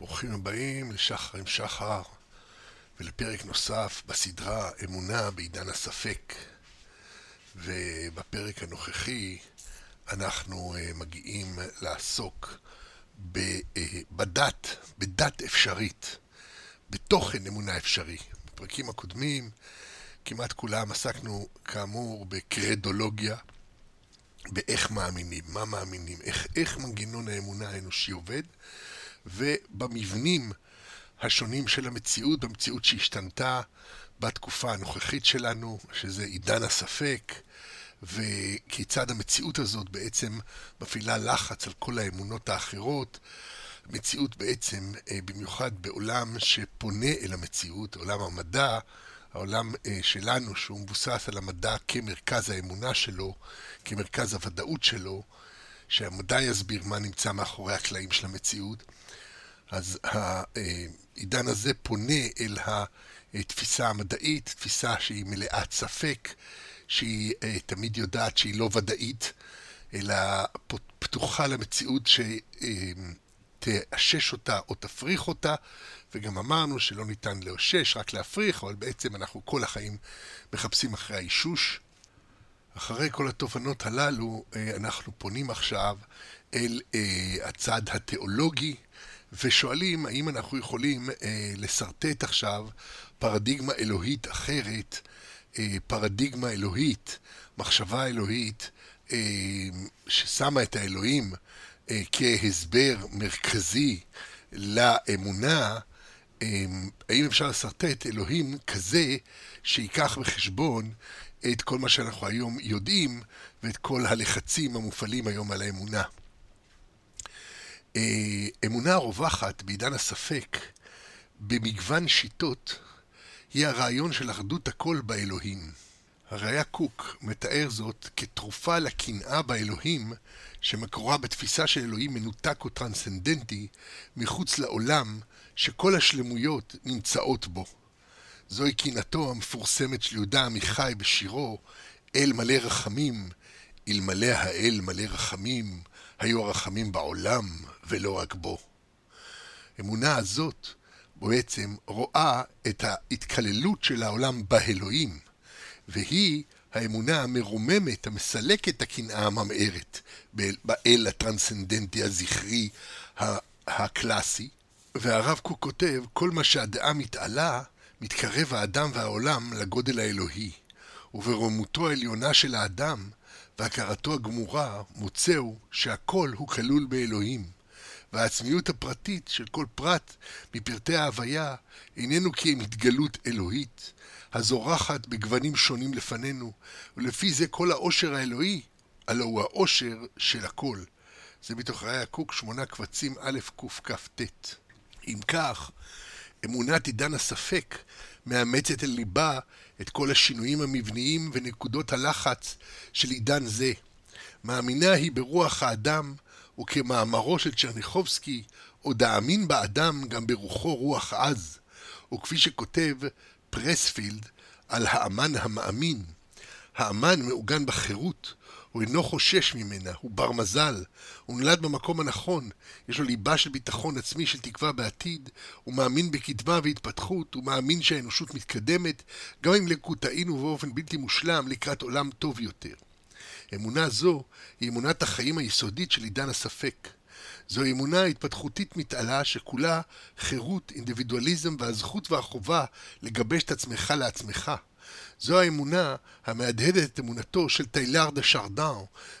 ברוכים הבאים לשחר עם שחר ולפרק נוסף בסדרה אמונה בעידן הספק. ובפרק הנוכחי אנחנו אה, מגיעים לעסוק אה, בדת, בדת אפשרית, בתוכן אמונה אפשרי. בפרקים הקודמים כמעט כולם עסקנו כאמור בקרדולוגיה, באיך מאמינים, מה מאמינים, איך, איך מנגנון האמונה האנושי עובד. ובמבנים השונים של המציאות, במציאות שהשתנתה בתקופה הנוכחית שלנו, שזה עידן הספק, וכיצד המציאות הזאת בעצם מפעילה לחץ על כל האמונות האחרות. מציאות בעצם, אה, במיוחד בעולם שפונה אל המציאות, עולם המדע, העולם אה, שלנו, שהוא מבוסס על המדע כמרכז האמונה שלו, כמרכז הוודאות שלו, שהמדע יסביר מה נמצא מאחורי הקלעים של המציאות. אז העידן הזה פונה אל התפיסה המדעית, תפיסה שהיא מלאת ספק, שהיא אה, תמיד יודעת שהיא לא ודאית, אלא פתוחה למציאות שתאשש אותה או תפריך אותה, וגם אמרנו שלא ניתן לאושש, רק להפריך, אבל בעצם אנחנו כל החיים מחפשים אחרי האישוש. אחרי כל התובנות הללו, אה, אנחנו פונים עכשיו אל אה, הצד התיאולוגי, ושואלים האם אנחנו יכולים אה, לשרטט עכשיו פרדיגמה אלוהית אחרת, אה, פרדיגמה אלוהית, מחשבה אלוהית, אה, ששמה את האלוהים אה, כהסבר מרכזי לאמונה, אה, האם אפשר לשרטט אלוהים כזה שייקח בחשבון את כל מה שאנחנו היום יודעים ואת כל הלחצים המופעלים היום על האמונה. אה, אמונה רווחת בעידן הספק במגוון שיטות היא הרעיון של אחדות הכל באלוהים. הראיה קוק מתאר זאת כתרופה לקנאה באלוהים שמקורה בתפיסה של אלוהים מנותק או טרנסצנדנטי מחוץ לעולם שכל השלמויות נמצאות בו. זוהי קנאתו המפורסמת של יהודה עמיחי בשירו אל מלא רחמים, אלמלא האל מלא רחמים, היו הרחמים בעולם ולא רק בו. אמונה הזאת בעצם רואה את ההתקללות של העולם באלוהים, והיא האמונה המרוממת, המסלקת את הקנאה הממארת באל הטרנסצנדנטי הזכרי הקלאסי. והרב קוק כותב, כל מה שהדעה מתעלה, מתקרב האדם והעולם לגודל האלוהי, וברומותו העליונה של האדם, והכרתו הגמורה, מוצאו שהכל הוא כלול באלוהים. והעצמיות הפרטית של כל פרט מפרטי ההוויה איננו כי הם התגלות אלוהית, הזורחת בגוונים שונים לפנינו, ולפי זה כל העושר האלוהי, הלא הוא העושר של הכל. זה מתוך ראי הקוק שמונה קבצים א' קכ"ט. אם כך, אמונת עידן הספק מאמצת אל ליבה את כל השינויים המבניים ונקודות הלחץ של עידן זה. מאמינה היא ברוח האדם, וכמאמרו של צ'רניחובסקי, עוד האמין באדם גם ברוחו רוח עז, וכפי שכותב פרספילד על האמן המאמין, האמן מעוגן בחירות, הוא אינו חושש ממנה, הוא בר מזל, הוא נולד במקום הנכון, יש לו ליבה של ביטחון עצמי של תקווה בעתיד, הוא מאמין בקדמה והתפתחות, הוא מאמין שהאנושות מתקדמת, גם אם לקות טעינו באופן בלתי מושלם לקראת עולם טוב יותר. אמונה זו היא אמונת החיים היסודית של עידן הספק. זו אמונה התפתחותית מתעלה שכולה חירות, אינדיבידואליזם והזכות והחובה לגבש את עצמך לעצמך. זו האמונה המהדהדת את אמונתו של טיילר דה שרדן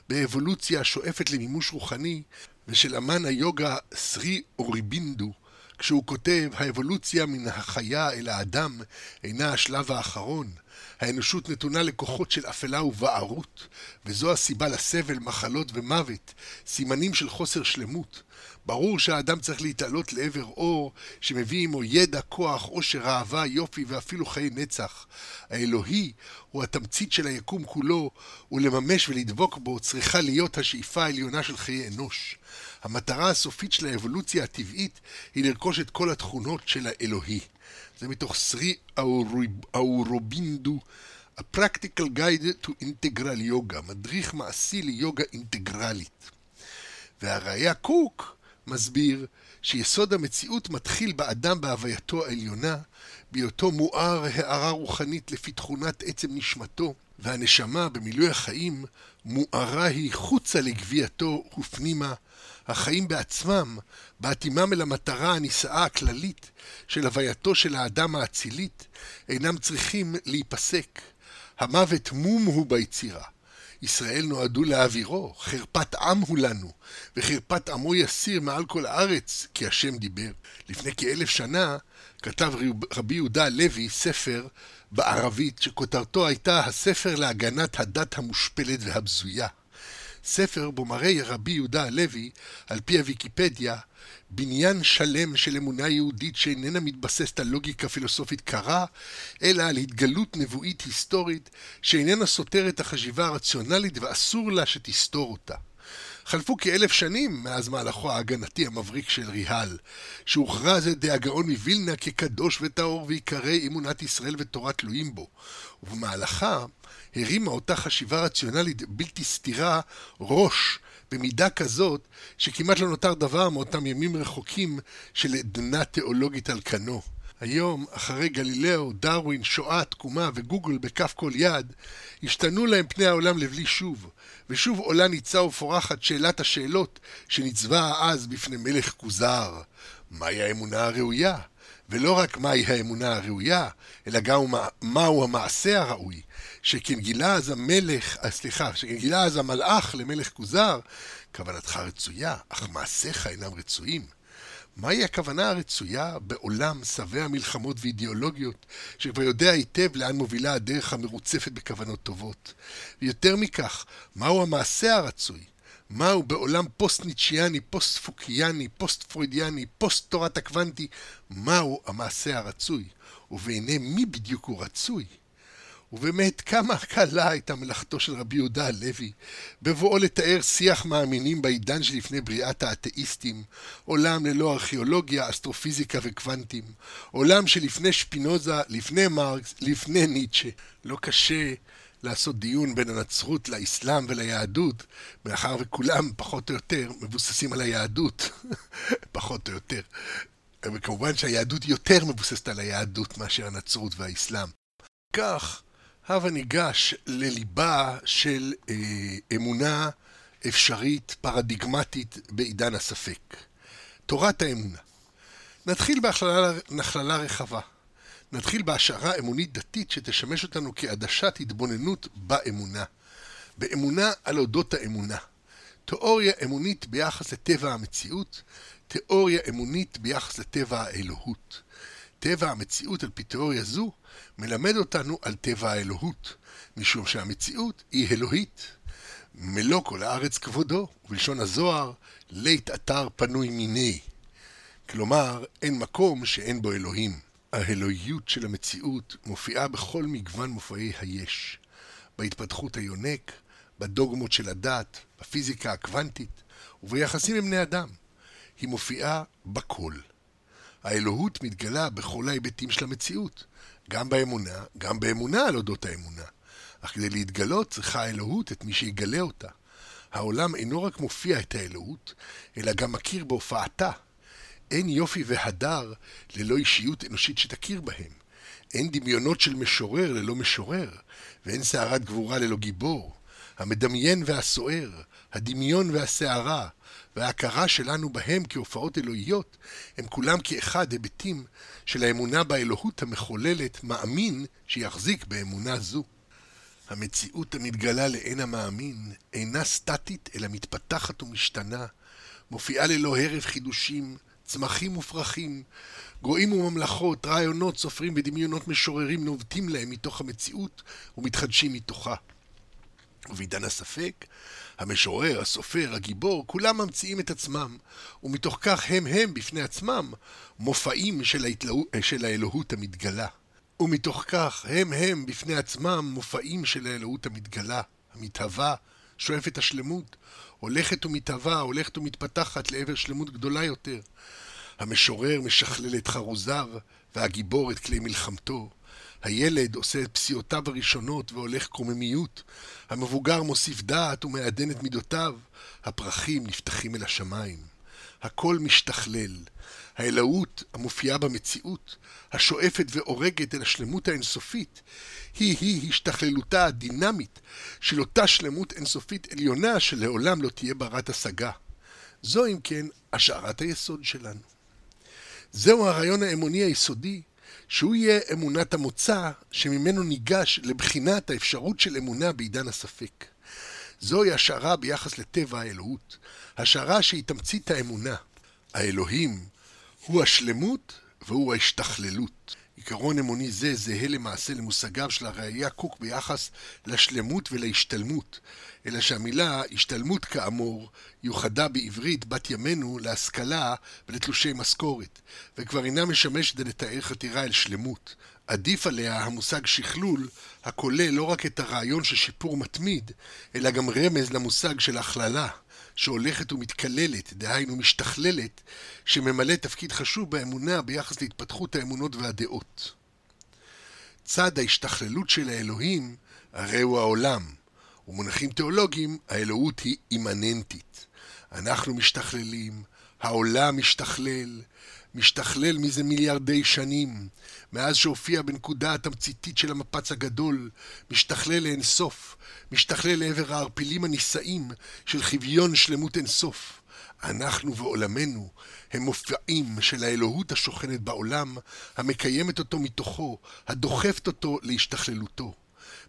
באבולוציה השואפת למימוש רוחני ושל אמן היוגה סרי אוריבינדו כשהוא כותב האבולוציה מן החיה אל האדם אינה השלב האחרון האנושות נתונה לכוחות של אפלה ובערות, וזו הסיבה לסבל, מחלות ומוות, סימנים של חוסר שלמות. ברור שהאדם צריך להתעלות לעבר אור שמביא עמו ידע, כוח, עושר, אהבה, יופי ואפילו חיי נצח. האלוהי הוא התמצית של היקום כולו, ולממש ולדבוק בו צריכה להיות השאיפה העליונה של חיי אנוש. המטרה הסופית של האבולוציה הטבעית היא לרכוש את כל התכונות של האלוהי. זה מתוך סרי אורובינדו, A Practical Guide to Integral Yoga, מדריך מעשי ליוגה אינטגרלית. והראיה קוק מסביר שיסוד המציאות מתחיל באדם בהווייתו העליונה, בהיותו מואר הערה רוחנית לפי תכונת עצם נשמתו, והנשמה במילוי החיים מוארה היא חוצה לגבייתו ופנימה, החיים בעצמם, באטימם אל המטרה הנישאה הכללית של הווייתו של האדם האצילית, אינם צריכים להיפסק. המוות מום הוא ביצירה. ישראל נועדו להעבירו, חרפת עם הוא לנו, וחרפת עמו יסיר מעל כל הארץ, כי השם דיבר. לפני כאלף שנה כתב רבי יהודה הלוי ספר בערבית, שכותרתו הייתה הספר להגנת הדת המושפלת והבזויה. ספר בו מראה רבי יהודה הלוי, על פי הוויקיפדיה, בניין שלם של אמונה יהודית שאיננה מתבססת על לוגיקה פילוסופית קרה, אלא על התגלות נבואית היסטורית שאיננה סותרת החשיבה הרציונלית ואסור לה שתסתור אותה. חלפו כאלף שנים מאז מהלכו ההגנתי המבריק של ריהל, שהוכרז על ידי הגאון מווילנה כקדוש וטהור ויקרא אמונת ישראל ותורה תלויים בו, ובמהלכה הרימה אותה חשיבה רציונלית בלתי סתירה ראש במידה כזאת שכמעט לא נותר דבר מאותם ימים רחוקים של עדנה תיאולוגית על כנו. היום, אחרי גלילאו, דרווין, שואה, תקומה וגוגל בכף כל יד, השתנו להם פני העולם לבלי שוב, ושוב עולה ניצה ופורחת שאלת השאלות שניצבה אז בפני מלך כוזר. מהי האמונה הראויה? ולא רק מהי האמונה הראויה, אלא גם מהו המעשה הראוי. שכן גילה אז המלך, אה, סליחה, שכן גילה אז המלאך למלך כוזר, כוונתך רצויה, אך מעשיך אינם רצויים. מהי הכוונה הרצויה בעולם שבע מלחמות ואידיאולוגיות, שכבר יודע היטב לאן מובילה הדרך המרוצפת בכוונות טובות? ויותר מכך, מהו המעשה הרצוי? מהו בעולם פוסט-ניטשיאני, פוסט-פוקיאני, פוסט-פרוידיאני, פוסט-תורת הקוונטים, מהו המעשה הרצוי? ובעיני מי בדיוק הוא רצוי? ובאמת, כמה קלה הייתה מלאכתו של רבי יהודה הלוי, בבואו לתאר שיח מאמינים בעידן שלפני בריאת האתאיסטים, עולם ללא ארכיאולוגיה, אסטרופיזיקה וקוונטים, עולם שלפני שפינוזה, לפני מרקס, לפני ניטשה. לא קשה לעשות דיון בין הנצרות לאסלאם וליהדות, מאחר וכולם, פחות או יותר, מבוססים על היהדות, פחות או יותר. וכמובן שהיהדות יותר מבוססת על היהדות מאשר הנצרות והאסלאם. כך, הבה ניגש לליבה של אה, אמונה אפשרית, פרדיגמטית, בעידן הספק. תורת האמונה. נתחיל בהכללה רחבה. נתחיל בהשערה אמונית דתית שתשמש אותנו כעדשת התבוננות באמונה. באמונה על אודות האמונה. תיאוריה אמונית ביחס לטבע המציאות, תיאוריה אמונית ביחס לטבע האלוהות. טבע המציאות על פי תיאוריה זו מלמד אותנו על טבע האלוהות, משום שהמציאות היא אלוהית. מלוא כל הארץ כבודו, ובלשון הזוהר, לית אתר פנוי מיני. כלומר, אין מקום שאין בו אלוהים. האלוהיות של המציאות מופיעה בכל מגוון מופעי היש. בהתפתחות היונק, בדוגמות של הדת, בפיזיקה הקוונטית וביחסים עם בני אדם. היא מופיעה בכל. האלוהות מתגלה בכל ההיבטים של המציאות, גם באמונה, גם באמונה על אודות האמונה. אך כדי להתגלות צריכה האלוהות את מי שיגלה אותה. העולם אינו רק מופיע את האלוהות, אלא גם מכיר בהופעתה. אין יופי והדר ללא אישיות אנושית שתכיר בהם. אין דמיונות של משורר ללא משורר, ואין סערת גבורה ללא גיבור. המדמיין והסוער, הדמיון והסערה, וההכרה שלנו בהם כהופעות אלוהיות, הם כולם כאחד היבטים של האמונה באלוהות המחוללת, מאמין שיחזיק באמונה זו. המציאות המתגלה לעין המאמין אינה סטטית אלא מתפתחת ומשתנה, מופיעה ללא הרף חידושים, צמחים ופרחים, גויים וממלכות, רעיונות, סופרים ודמיונות משוררים נובטים להם מתוך המציאות ומתחדשים מתוכה. ובעידן הספק, המשורר, הסופר, הגיבור, כולם ממציאים את עצמם, ומתוך כך הם הם בפני עצמם מופעים של, ההתלהו... של האלוהות המתגלה. ומתוך כך הם הם בפני עצמם מופעים של האלוהות המתגלה, המתהווה, שואפת השלמות, הולכת ומתהווה, הולכת ומתפתחת לעבר שלמות גדולה יותר. המשורר משכלל את חרוזיו, והגיבור את כלי מלחמתו. הילד עושה את פסיעותיו הראשונות והולך קוממיות. המבוגר מוסיף דעת ומעדן את מידותיו. הפרחים נפתחים אל השמיים. הכל משתכלל. האלוהות המופיעה במציאות, השואפת ואורגת אל השלמות האינסופית, היא-היא השתכללותה הדינמית של אותה שלמות אינסופית עליונה שלעולם לא תהיה ברת השגה. זו אם כן השערת היסוד שלנו. זהו הרעיון האמוני היסודי, שהוא יהיה אמונת המוצא שממנו ניגש לבחינת האפשרות של אמונה בעידן הספק. זוהי השערה ביחס לטבע האלוהות, השערה שהיא תמצית האמונה. האלוהים הוא השלמות והוא ההשתכללות. עיקרון אמוני זה זהה למעשה למושגיו של הראייה קוק ביחס לשלמות ולהשתלמות, אלא שהמילה השתלמות כאמור יוחדה בעברית בת ימינו להשכלה ולתלושי משכורת, וכבר אינה משמשת לתאר חתירה אל שלמות. עדיף עליה המושג שכלול, הכולל לא רק את הרעיון של שיפור מתמיד, אלא גם רמז למושג של הכללה. שהולכת ומתקללת, דהיינו משתכללת, שממלא תפקיד חשוב באמונה ביחס להתפתחות האמונות והדעות. צד ההשתכללות של האלוהים, הרי הוא העולם, ומונחים תיאולוגיים, האלוהות היא אימננטית. אנחנו משתכללים, העולם משתכלל, משתכלל מזה מיליארדי שנים, מאז שהופיע בנקודה התמציתית של המפץ הגדול, משתכלל לאינסוף, משתכלל לעבר הערפילים הנישאים של חביון שלמות אינסוף. אנחנו ועולמנו הם מופעים של האלוהות השוכנת בעולם, המקיימת אותו מתוכו, הדוחפת אותו להשתכללותו.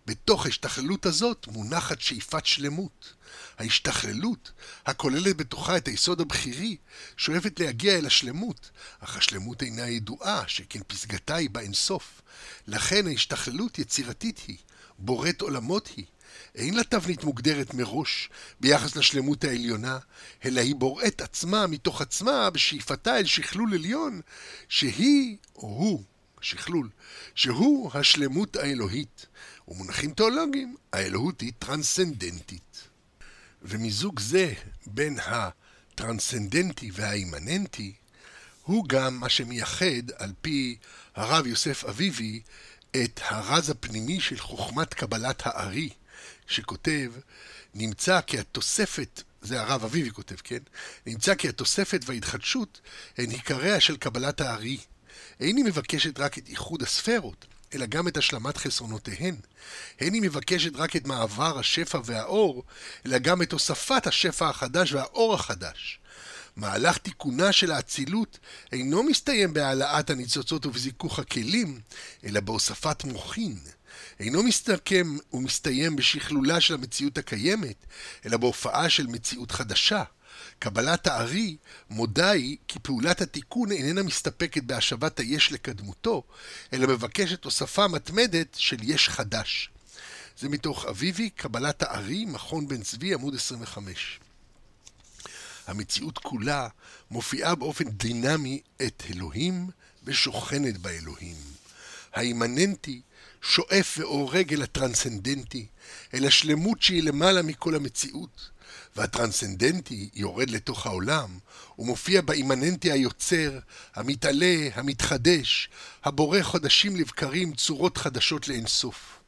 בתוך ההשתכללות הזאת מונחת שאיפת שלמות. ההשתכללות, הכוללת בתוכה את היסוד הבכירי, שואפת להגיע אל השלמות, אך השלמות אינה ידועה, שכן פסגתה היא באינסוף. לכן ההשתכללות יצירתית היא, בוראת עולמות היא. אין לה תבנית מוגדרת מראש ביחס לשלמות העליונה, אלא היא בוראת עצמה מתוך עצמה בשאיפתה אל שכלול עליון, שהיא, או הוא, שכלול, שהוא השלמות האלוהית. ומונחים תיאולוגיים, האלוהות היא טרנסצנדנטית. ומיזוג זה בין הטרנסצנדנטי והאימננטי, הוא גם מה שמייחד, על פי הרב יוסף אביבי, את הרז הפנימי של חוכמת קבלת הארי, שכותב, נמצא כי התוספת, זה הרב אביבי כותב, כן? נמצא כי התוספת וההתחדשות הן עיקריה של קבלת הארי. איני מבקשת רק את איחוד הספרות, אלא גם את השלמת חסרונותיהן. הן היא מבקשת רק את מעבר השפע והאור, אלא גם את הוספת השפע החדש והאור החדש. מהלך תיקונה של האצילות אינו מסתיים בהעלאת הניצוצות ובזיכוך הכלים, אלא בהוספת מוחין. אינו מסתכם ומסתיים בשכלולה של המציאות הקיימת, אלא בהופעה של מציאות חדשה. קבלת הארי מודה היא כי פעולת התיקון איננה מסתפקת בהשבת היש לקדמותו, אלא מבקשת הוספה מתמדת של יש חדש. זה מתוך אביבי, קבלת הארי, מכון בן צבי, עמוד 25. המציאות כולה מופיעה באופן דינמי את אלוהים ושוכנת באלוהים. האימננטי שואף והורג אל הטרנסצנדנטי, אל השלמות שהיא למעלה מכל המציאות. והטרנסצנדנטי יורד לתוך העולם, ומופיע באימננטי היוצר, המתעלה, המתחדש, הבורא חודשים לבקרים צורות חדשות לאינסוף.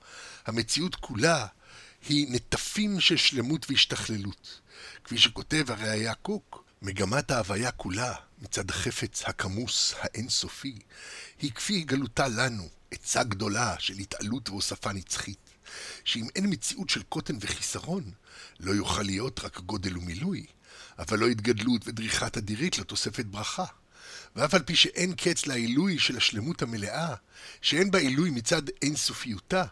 המציאות כולה היא נטפים של שלמות והשתכללות. כפי שכותב הראייה קוק, מגמת ההוויה כולה, מצד החפץ הכמוס האינסופי, היא כפי גלותה לנו, עצה גדולה של התעלות והוספה נצחית. שאם אין מציאות של קוטן וחיסרון, לא יוכל להיות רק גודל ומילוי, אבל לא התגדלות ודריכת אדירית לתוספת ברכה. ואף על פי שאין קץ לעילוי של השלמות המלאה, שאין בה עילוי מצד אינסופיותה,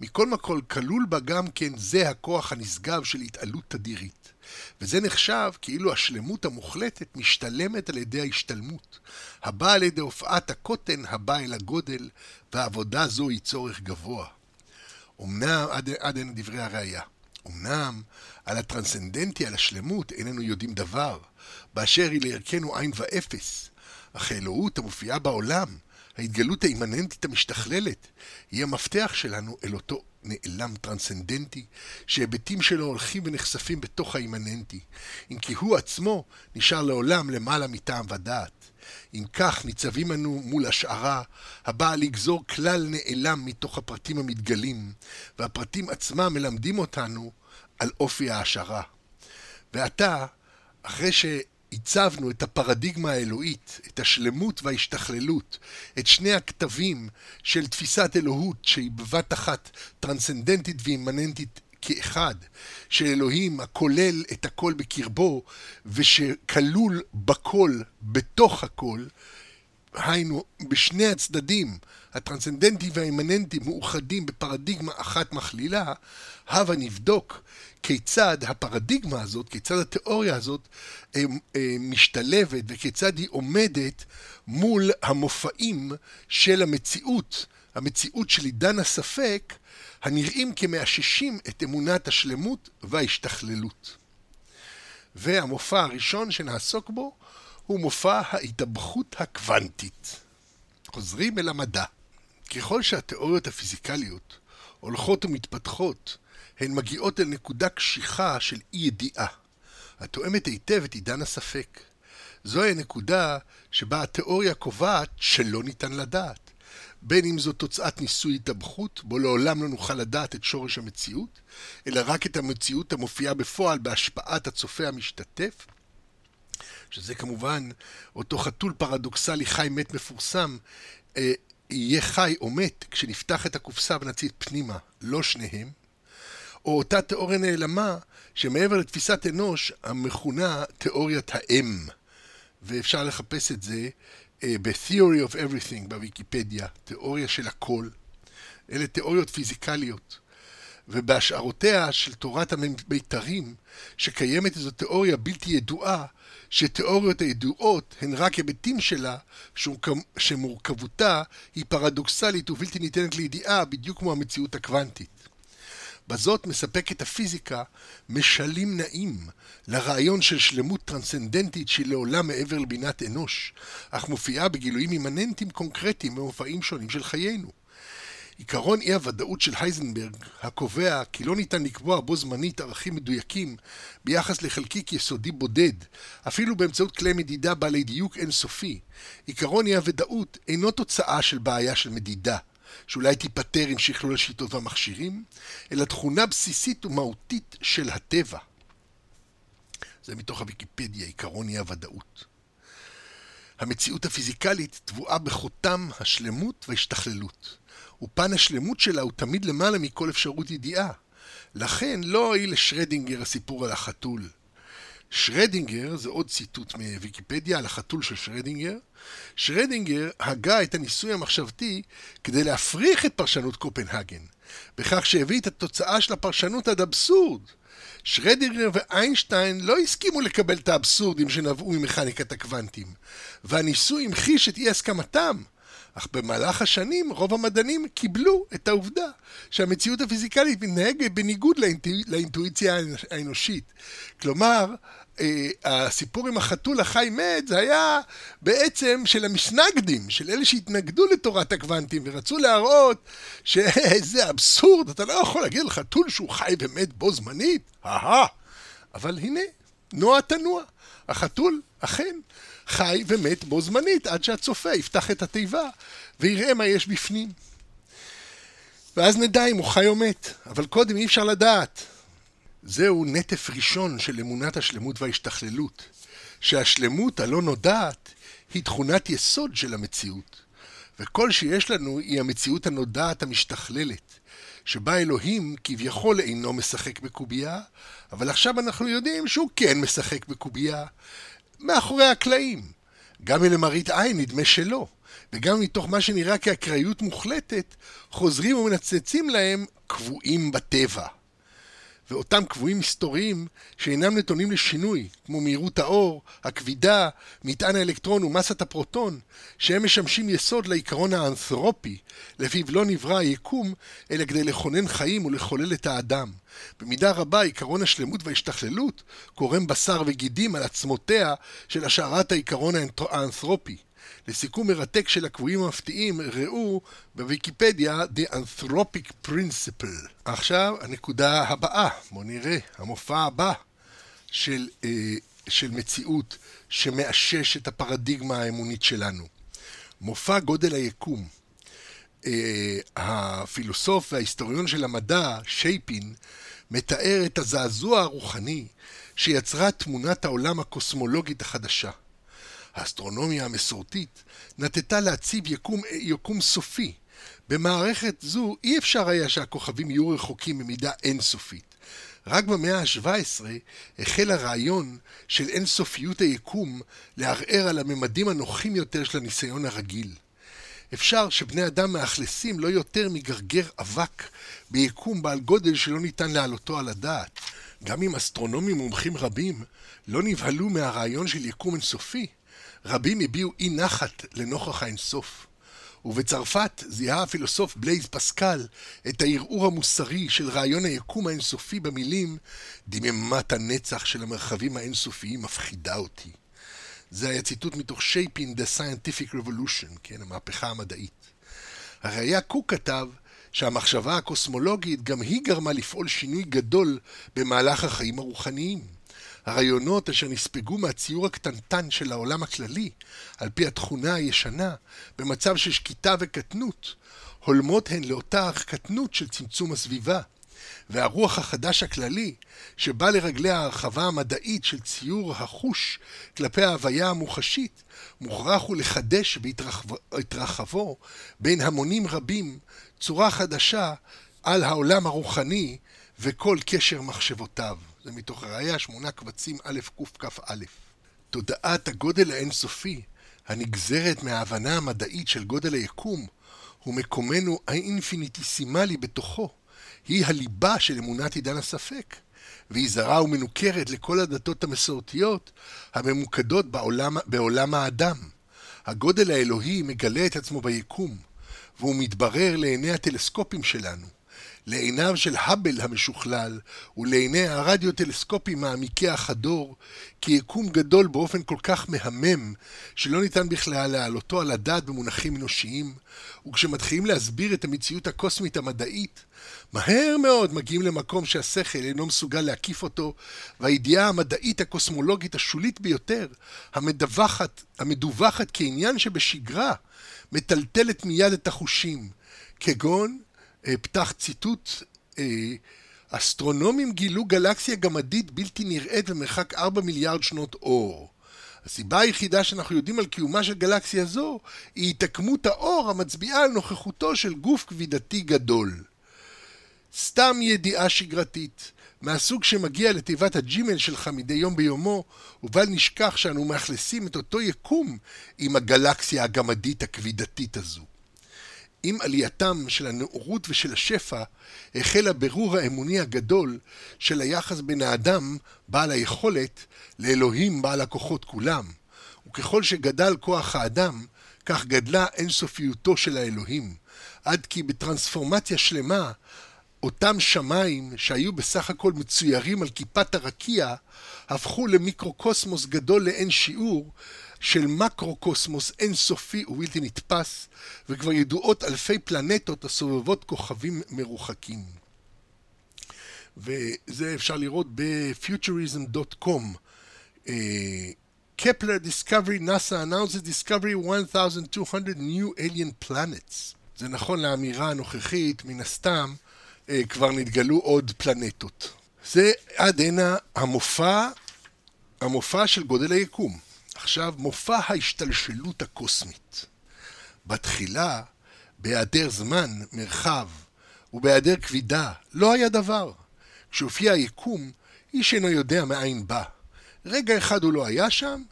מכל מקום כלול בה גם כן זה הכוח הנשגב של התעלות תדירית. וזה נחשב כאילו השלמות המוחלטת משתלמת על ידי ההשתלמות, הבאה על ידי הופעת הקוטן הבא אל הגודל, ועבודה זו היא צורך גבוה. אמנם, עד, עד הנה דברי הראייה. אמנם, על הטרנסצנדנטי, על השלמות, איננו יודעים דבר, באשר היא לערכנו עין ואפס. אך האלוהות המופיעה בעולם, ההתגלות האימננטית המשתכללת, היא המפתח שלנו אל אותו נעלם טרנסצנדנטי, שהיבטים שלו הולכים ונחשפים בתוך האימננטי, אם כי הוא עצמו נשאר לעולם למעלה מטעם ודעת. אם כך, ניצבים אנו מול השערה הבאה לגזור כלל נעלם מתוך הפרטים המתגלים, והפרטים עצמם מלמדים אותנו על אופי ההשערה. ועתה, אחרי הצבנו את הפרדיגמה האלוהית, את השלמות וההשתכללות, את שני הכתבים של תפיסת אלוהות שהיא בבת אחת טרנסצנדנטית ואימננטית כאחד, של אלוהים הכולל את הכל בקרבו ושכלול בכל, בתוך הכל, היינו, בשני הצדדים, הטרנסצנדנטי והאימננטי מאוחדים בפרדיגמה אחת מכלילה, הבה נבדוק כיצד הפרדיגמה הזאת, כיצד התיאוריה הזאת אה, אה, משתלבת וכיצד היא עומדת מול המופעים של המציאות, המציאות של עידן הספק, הנראים כמאששים את אמונת השלמות וההשתכללות. והמופע הראשון שנעסוק בו הוא מופע ההתאבכות הקוונטית. חוזרים אל המדע. ככל שהתיאוריות הפיזיקליות הולכות ומתפתחות, הן מגיעות אל נקודה קשיחה של אי ידיעה, התואמת היטב את עידן הספק. זוהי הנקודה שבה התיאוריה קובעת שלא ניתן לדעת. בין אם זו תוצאת ניסוי התאבכות, בו לעולם לא נוכל לדעת את שורש המציאות, אלא רק את המציאות המופיעה בפועל בהשפעת הצופה המשתתף, שזה כמובן אותו חתול פרדוקסלי חי מת מפורסם, אה, יהיה חי או מת כשנפתח את הקופסה ונציץ פנימה, לא שניהם, או אותה תיאוריה נעלמה שמעבר לתפיסת אנוש המכונה תיאוריית האם, ואפשר לחפש את זה ב-Theory of Everything בוויקיפדיה, תיאוריה של הכל. אלה תיאוריות פיזיקליות. ובהשערותיה של תורת המיתרים, שקיימת איזו תיאוריה בלתי ידועה, שתיאוריות הידועות הן רק היבטים שלה, שמורכבותה היא פרדוקסלית ובלתי ניתנת לידיעה, בדיוק כמו המציאות הקוונטית. בזאת מספקת הפיזיקה משלים נעים לרעיון של שלמות טרנסצנדנטית שהיא לעולם מעבר לבינת אנוש, אך מופיעה בגילויים אימננטיים קונקרטיים במופעים שונים של חיינו. עיקרון אי הוודאות של הייזנברג, הקובע כי לא ניתן לקבוע בו זמנית ערכים מדויקים ביחס לחלקיק יסודי בודד, אפילו באמצעות כלי מדידה בעלי דיוק אינסופי, עיקרון אי הוודאות אינו תוצאה של בעיה של מדידה, שאולי תיפתר עם שכלול השיטות והמכשירים, אלא תכונה בסיסית ומהותית של הטבע. זה מתוך הוויקיפדיה, עיקרון אי הוודאות. המציאות הפיזיקלית טבועה בחותם השלמות וההשתכללות. ופן השלמות שלה הוא תמיד למעלה מכל אפשרות ידיעה. לכן לא הועיל לשרדינגר הסיפור על החתול. שרדינגר, זה עוד ציטוט מוויקיפדיה על החתול של שרדינגר, שרדינגר הגה את הניסוי המחשבתי כדי להפריך את פרשנות קופנהגן, בכך שהביא את התוצאה של הפרשנות עד אבסורד. שרדינגר ואיינשטיין לא הסכימו לקבל את האבסורדים שנבעו ממכניקת הקוונטים, והניסוי המחיש את אי הסכמתם. אך במהלך השנים רוב המדענים קיבלו את העובדה שהמציאות הפיזיקלית מתנהגת בניגוד לאינטו... לאינטואיציה האנושית. כלומר, הסיפור עם החתול החי מת זה היה בעצם של המשנגדים, של אלה שהתנגדו לתורת הקוונטים ורצו להראות שאיזה אבסורד, אתה לא יכול להגיד לחתול שהוא חי ומת בו זמנית, אהה. אבל הנה, נוע תנוע. החתול אכן חי ומת בו זמנית עד שהצופה יפתח את התיבה ויראה מה יש בפנים. ואז נדע אם הוא חי או מת, אבל קודם אי אפשר לדעת. זהו נטף ראשון של אמונת השלמות וההשתכללות, שהשלמות הלא נודעת היא תכונת יסוד של המציאות, וכל שיש לנו היא המציאות הנודעת המשתכללת, שבה אלוהים כביכול אינו משחק בקובייה, אבל עכשיו אנחנו יודעים שהוא כן משחק בקובייה, מאחורי הקלעים. גם למראית עין נדמה שלא, וגם מתוך מה שנראה כאקראיות מוחלטת, חוזרים ומנצצים להם קבועים בטבע. ואותם קבועים מסתוריים שאינם נתונים לשינוי, כמו מהירות האור, הכבידה, מטען האלקטרון ומסת הפרוטון, שהם משמשים יסוד לעיקרון האנתרופי, לפיו לא נברא היקום, אלא כדי לכונן חיים ולחולל את האדם. במידה רבה עיקרון השלמות וההשתכללות קורם בשר וגידים על עצמותיה של השערת העיקרון האנתרופי. לסיכום מרתק של הקבועים המפתיעים, ראו בוויקיפדיה The Anthropic Principle. עכשיו, הנקודה הבאה, בואו נראה, המופע הבא של, אה, של מציאות שמאשש את הפרדיגמה האמונית שלנו. מופע גודל היקום. אה, הפילוסוף וההיסטוריון של המדע, שייפין, מתאר את הזעזוע הרוחני שיצרה תמונת העולם הקוסמולוגית החדשה. האסטרונומיה המסורתית נטטה להציב יקום, יקום סופי. במערכת זו אי אפשר היה שהכוכבים יהיו רחוקים במידה אינסופית. רק במאה ה-17 החל הרעיון של אינסופיות היקום לערער על הממדים הנוחים יותר של הניסיון הרגיל. אפשר שבני אדם מאכלסים לא יותר מגרגר אבק ביקום בעל גודל שלא ניתן להעלותו על הדעת. גם אם אסטרונומים מומחים רבים לא נבהלו מהרעיון של יקום אינסופי, רבים הביעו אי נחת לנוכח האינסוף. ובצרפת זיהה הפילוסוף בלייז פסקל את הערעור המוסרי של רעיון היקום האינסופי במילים דממת הנצח של המרחבים האינסופיים מפחידה אותי. זה היה ציטוט מתוך Shaping the Scientific Revolution, כן, המהפכה המדעית. הראיה קוק כתב שהמחשבה הקוסמולוגית גם היא גרמה לפעול שינוי גדול במהלך החיים הרוחניים. הרעיונות אשר נספגו מהציור הקטנטן של העולם הכללי, על פי התכונה הישנה, במצב של שקיטה וקטנות, הולמות הן לאותה קטנות של צמצום הסביבה. והרוח החדש הכללי, שבא לרגלי ההרחבה המדעית של ציור החוש כלפי ההוויה המוחשית, מוכרח הוא לחדש בהתרחבו בין המונים רבים צורה חדשה על העולם הרוחני וכל קשר מחשבותיו. זה מתוך הראייה שמונה קבצים א' קכ"א. תודעת הגודל האינסופי, הנגזרת מההבנה המדעית של גודל היקום, ומקומנו האינפיניטיסימלי בתוכו, היא הליבה של אמונת עידן הספק, והיא זרה ומנוכרת לכל הדתות המסורתיות הממוקדות בעולם, בעולם האדם. הגודל האלוהי מגלה את עצמו ביקום, והוא מתברר לעיני הטלסקופים שלנו. לעיניו של האבל המשוכלל ולעיני הרדיו-טלסקופים מעמיקי החדור, כי יקום גדול באופן כל כך מהמם, שלא ניתן בכלל להעלותו על הדעת במונחים אנושיים, וכשמתחילים להסביר את המציאות הקוסמית המדעית, מהר מאוד מגיעים למקום שהשכל אינו מסוגל להקיף אותו, והידיעה המדעית הקוסמולוגית השולית ביותר, המדווחת, המדווחת כעניין שבשגרה, מטלטלת מיד את החושים, כגון פתח ציטוט, אה, אסטרונומים גילו גלקסיה גמדית בלתי נראית במרחק 4 מיליארד שנות אור. הסיבה היחידה שאנחנו יודעים על קיומה של גלקסיה זו היא התעקמות האור המצביעה על נוכחותו של גוף כבידתי גדול. סתם ידיעה שגרתית, מהסוג שמגיע לתיבת הג'ימל שלך מדי יום ביומו, ובל נשכח שאנו מאכלסים את אותו יקום עם הגלקסיה הגמדית הכבידתית הזו. עם עלייתם של הנאורות ושל השפע, החל הבירור האמוני הגדול של היחס בין האדם, בעל היכולת, לאלוהים בעל הכוחות כולם. וככל שגדל כוח האדם, כך גדלה אינסופיותו של האלוהים, עד כי בטרנספורמציה שלמה, אותם שמיים שהיו בסך הכל מצוירים על כיפת הרקיע, הפכו למיקרוקוסמוס גדול לאין שיעור, של מקרו-קוסמוס אינסופי ובלתי נתפס, וכבר ידועות אלפי פלנטות הסובבות כוכבים מרוחקים. וזה אפשר לראות ב-futurism.com. קפלר דיסקאברי, נאסא announces discovery 1200 new alien planets. זה נכון לאמירה הנוכחית, מן הסתם, uh, כבר נתגלו עוד פלנטות. זה עד הנה המופע, המופע של גודל היקום. עכשיו, מופע ההשתלשלות הקוסמית. בתחילה, בהיעדר זמן, מרחב, ובהיעדר כבידה, לא היה דבר. כשהופיע היקום, איש אינו יודע מאין בא. רגע אחד הוא לא היה שם,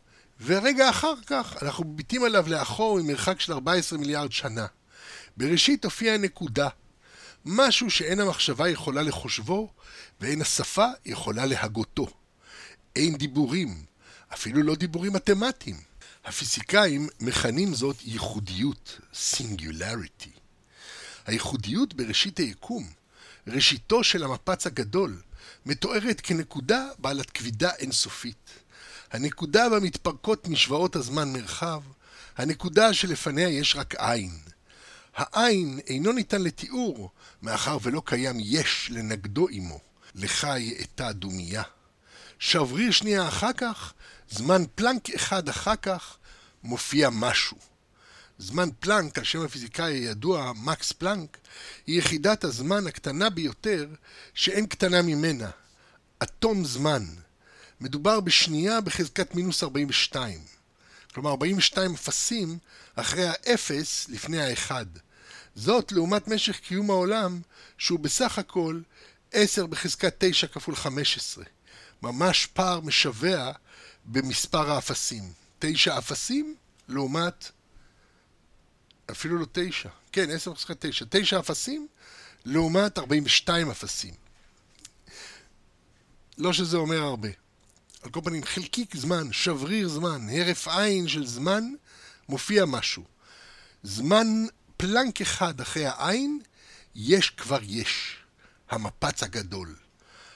ורגע אחר כך אנחנו מביטים עליו לאחור ממרחק של 14 מיליארד שנה. בראשית הופיעה נקודה, משהו שאין המחשבה יכולה לחושבו, ואין השפה יכולה להגותו. אין דיבורים, אפילו לא דיבורים מתמטיים. הפיזיקאים מכנים זאת ייחודיות, singularity. הייחודיות בראשית היקום, ראשיתו של המפץ הגדול, מתוארת כנקודה בעלת כבידה אינסופית. הנקודה בה מתפרקות משוואות הזמן מרחב, הנקודה שלפניה יש רק עין. העין אינו ניתן לתיאור, מאחר ולא קיים יש לנגדו עמו. לך יאטה דומייה. שבריר שנייה אחר כך, זמן פלנק אחד אחר כך, מופיע משהו. זמן פלנק, על שם הפיזיקאי הידוע, מקס פלנק, היא יחידת הזמן הקטנה ביותר שאין קטנה ממנה. אטום זמן. מדובר בשנייה בחזקת מינוס 42. כלומר 42 אפסים אחרי האפס לפני האחד. זאת לעומת משך קיום העולם, שהוא בסך הכל 10 בחזקת 9 כפול 15. ממש פער משווע במספר האפסים. 9 אפסים לעומת, אפילו לא 9, כן, 10 בחזקת 9. 9 אפסים לעומת 42 אפסים. לא שזה אומר הרבה. על כל פנים, חלקיק זמן, שבריר זמן, הרף עין של זמן, מופיע משהו. זמן פלנק אחד אחרי העין, יש כבר יש. המפץ הגדול.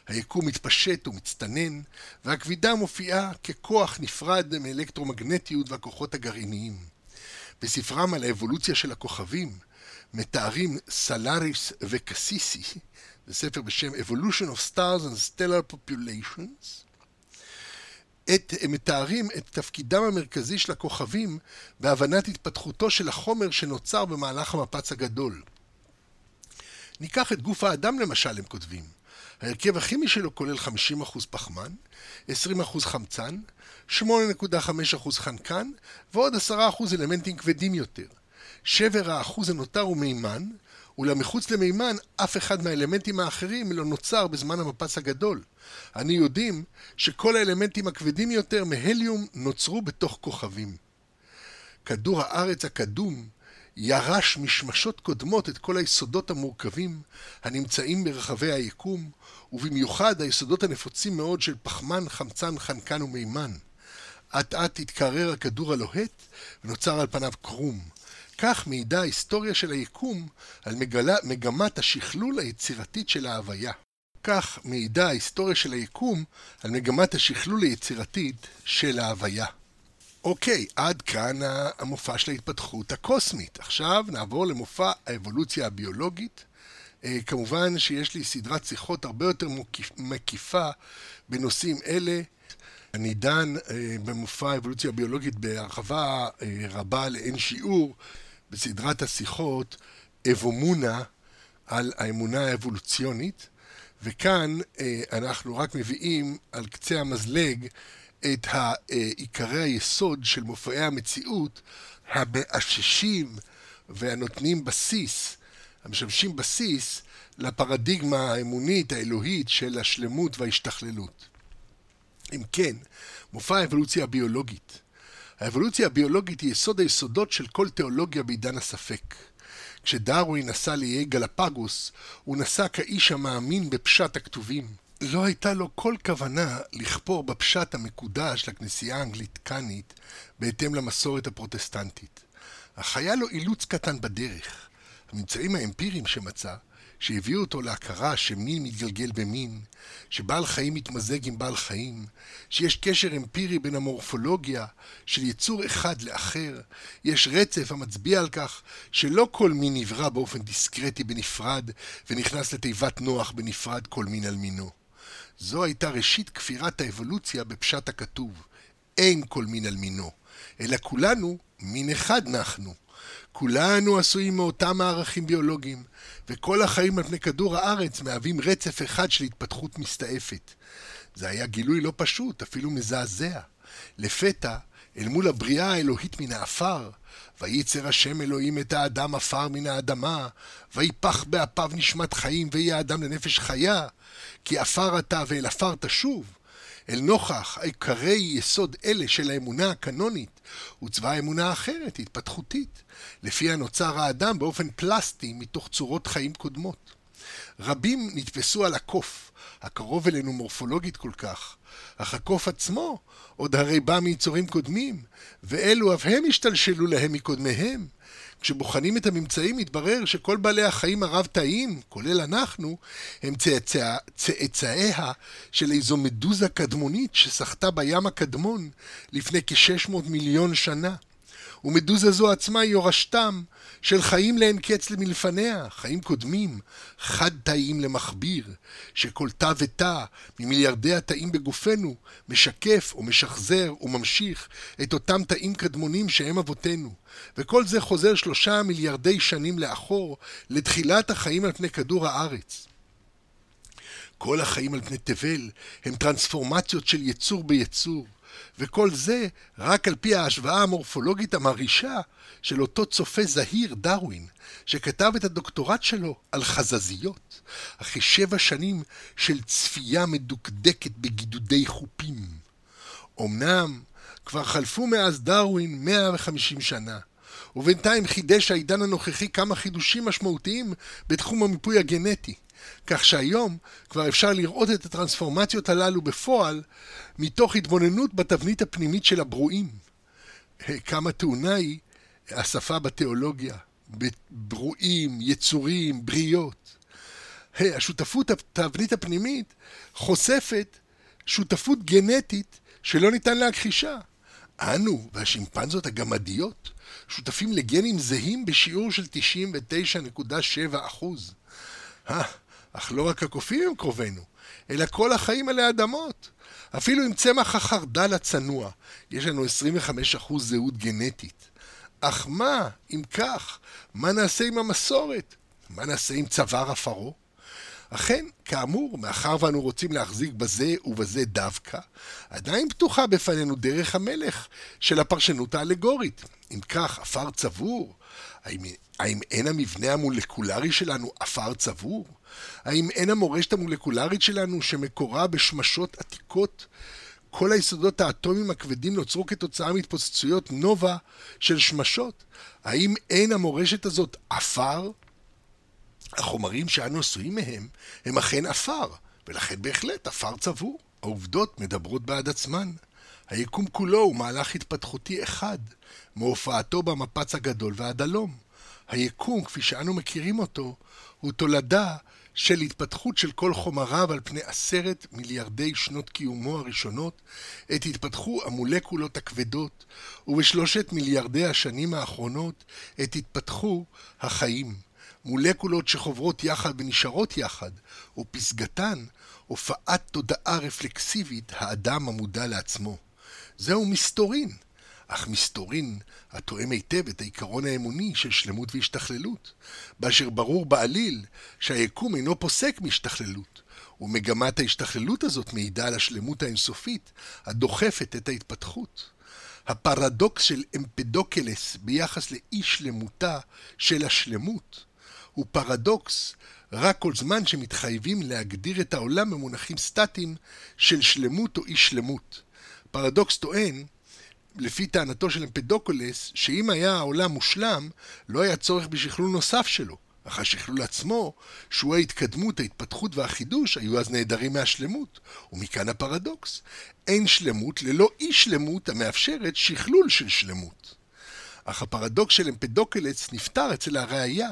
היקום מתפשט ומצטנן, והכבידה מופיעה ככוח נפרד מאלקטרומגנטיות והכוחות הגרעיניים. בספרם על האבולוציה של הכוכבים, מתארים סלאריס וקסיסי, זה ספר בשם Evolution of Stars and Stellar Populations, את, הם מתארים את תפקידם המרכזי של הכוכבים בהבנת התפתחותו של החומר שנוצר במהלך המפץ הגדול. ניקח את גוף האדם למשל, הם כותבים. ההרכב הכימי שלו כולל 50% פחמן, 20% חמצן, 8.5% חנקן ועוד 10% אלמנטים כבדים יותר. שבר האחוז הנותר הוא מימן, אולם מחוץ למימן אף אחד מהאלמנטים האחרים לא נוצר בזמן המפץ הגדול. אנו יודעים שכל האלמנטים הכבדים יותר מהליום נוצרו בתוך כוכבים. כדור הארץ הקדום ירש משמשות קודמות את כל היסודות המורכבים הנמצאים ברחבי היקום, ובמיוחד היסודות הנפוצים מאוד של פחמן, חמצן, חנקן ומימן. אט אט התקרר הכדור הלוהט ונוצר על פניו קרום. כך מעידה ההיסטוריה של היקום על מגלה, מגמת השכלול היצירתית של ההוויה. כך מעידה ההיסטוריה של היקום על מגמת השכלול היצירתית של ההוויה. אוקיי, עד כאן המופע של ההתפתחות הקוסמית. עכשיו נעבור למופע האבולוציה הביולוגית. אה, כמובן שיש לי סדרת שיחות הרבה יותר מקיפה בנושאים אלה. אני דן אה, במופע האבולוציה הביולוגית בהרחבה אה, רבה לאין שיעור בסדרת השיחות אבומונה על האמונה האבולוציונית, וכאן אנחנו רק מביאים על קצה המזלג את עיקרי היסוד של מופעי המציאות המאששים והנותנים בסיס, המשמשים בסיס לפרדיגמה האמונית האלוהית של השלמות וההשתכללות. אם כן, מופע האבולוציה הביולוגית. האבולוציה הביולוגית היא יסוד היסודות של כל תיאולוגיה בעידן הספק. כשדרווין נסע לאיי גלפגוס, הוא נסע כאיש המאמין בפשט הכתובים. לא הייתה לו כל כוונה לכפור בפשט המקודש של הכנסייה האנגליקנית בהתאם למסורת הפרוטסטנטית. אך היה לו אילוץ קטן בדרך. הממצאים האמפיריים שמצא, שהביאו אותו להכרה שמין מתגלגל במין, שבעל חיים מתמזג עם בעל חיים, שיש קשר אמפירי בין המורפולוגיה של יצור אחד לאחר, יש רצף המצביע על כך שלא כל מין נברא באופן דיסקרטי בנפרד ונכנס לתיבת נוח בנפרד כל מין על מינו. זו הייתה ראשית כפירת האבולוציה בפשט הכתוב. אין כל מין על מינו, אלא כולנו מין אחד נחנו. כולנו עשויים מאותם מערכים ביולוגיים, וכל החיים על פני כדור הארץ מהווים רצף אחד של התפתחות מסתעפת. זה היה גילוי לא פשוט, אפילו מזעזע. לפתע, אל מול הבריאה האלוהית מן האפר, וייצר השם אלוהים את האדם עפר מן האדמה, ויפח באפיו נשמת חיים, ויהיה האדם לנפש חיה, כי עפר אתה ואל עפר תשוב. אל נוכח עיקרי יסוד אלה של האמונה הקנונית, הוצבה אמונה אחרת, התפתחותית, לפיה נוצר האדם באופן פלסטי מתוך צורות חיים קודמות. רבים נתפסו על הקוף, הקרוב אלינו מורפולוגית כל כך, אך הקוף עצמו עוד הרי בא מיצורים קודמים, ואלו אף הם השתלשלו להם מקודמיהם. כשבוחנים את הממצאים מתברר שכל בעלי החיים הרב-תאיים, כולל אנחנו, הם צאצא, צאצאיה של איזו מדוזה קדמונית שסחטה בים הקדמון לפני כ-600 מיליון שנה. ומדוזה זו עצמה היא יורשתם של חיים לאין קץ למלפניה, חיים קודמים, חד-תאיים למכביר, שכל תא ותא ממיליארדי התאים בגופנו משקף ומשחזר וממשיך את אותם תאים קדמונים שהם אבותינו. וכל זה חוזר שלושה מיליארדי שנים לאחור, לתחילת החיים על פני כדור הארץ. כל החיים על פני תבל הם טרנספורמציות של יצור ביצור, וכל זה רק על פי ההשוואה המורפולוגית המרעישה של אותו צופה זהיר, דרווין, שכתב את הדוקטורט שלו על חזזיות, אחרי שבע שנים של צפייה מדוקדקת בגידודי חופים. אמנם כבר חלפו מאז דרווין 150 שנה, ובינתיים חידש העידן הנוכחי כמה חידושים משמעותיים בתחום המיפוי הגנטי. כך שהיום כבר אפשר לראות את הטרנספורמציות הללו בפועל מתוך התבוננות בתבנית הפנימית של הברואים. כמה טעונה היא השפה בתיאולוגיה, בברואים, יצורים, בריות. השותפות, התבנית הפנימית, חושפת שותפות גנטית שלא ניתן להכחישה. אנו והשימפנזות הגמדיות שותפים לגנים זהים בשיעור של 99.7 אחוז. אך לא רק הקופים הם קרובינו, אלא כל החיים עלי אדמות. אפילו עם צמח החרדל הצנוע, יש לנו 25% זהות גנטית. אך מה, אם כך, מה נעשה עם המסורת? מה נעשה עם צוואר עפרו? אכן, כאמור, מאחר ואנו רוצים להחזיק בזה ובזה דווקא, עדיין פתוחה בפנינו דרך המלך של הפרשנות האלגורית. אם כך, עפר צבור, האם, האם אין המבנה המולקולרי שלנו עפר צבור? האם אין המורשת המולקולרית שלנו שמקורה בשמשות עתיקות? כל היסודות האטומיים הכבדים נוצרו כתוצאה מהתפוצצויות נובה של שמשות. האם אין המורשת הזאת עפר? החומרים שאנו עשויים מהם הם אכן עפר, ולכן בהחלט עפר צבור. העובדות מדברות בעד עצמן. היקום כולו הוא מהלך התפתחותי אחד, מהופעתו במפץ הגדול ועד הלום. היקום, כפי שאנו מכירים אותו, הוא תולדה של התפתחות של כל חומריו על פני עשרת מיליארדי שנות קיומו הראשונות, עת התפתחו המולקולות הכבדות, ובשלושת מיליארדי השנים האחרונות, עת התפתחו החיים. מולקולות שחוברות יחד ונשארות יחד, ופסגתן, הופעת תודעה רפלקסיבית, האדם המודע לעצמו. זהו מסתורין, אך מסתורין התואם היטב את העיקרון האמוני של שלמות והשתכללות, באשר ברור בעליל שהיקום אינו פוסק מהשתכללות, ומגמת ההשתכללות הזאת מעידה על השלמות האינסופית הדוחפת את ההתפתחות. הפרדוקס של אמפדוקלס ביחס לאי שלמותה של השלמות הוא פרדוקס רק כל זמן שמתחייבים להגדיר את העולם במונחים סטטיים של שלמות או אי שלמות. פרדוקס טוען לפי טענתו של אמפדוקלס, שאם היה העולם מושלם, לא היה צורך בשכלול נוסף שלו. אך השכלול עצמו, שהוא ההתקדמות, ההתפתחות והחידוש, היו אז נעדרים מהשלמות. ומכאן הפרדוקס. אין שלמות ללא אי שלמות המאפשרת שכלול של שלמות. אך הפרדוקס של אמפדוקלס נפתר אצל הראייה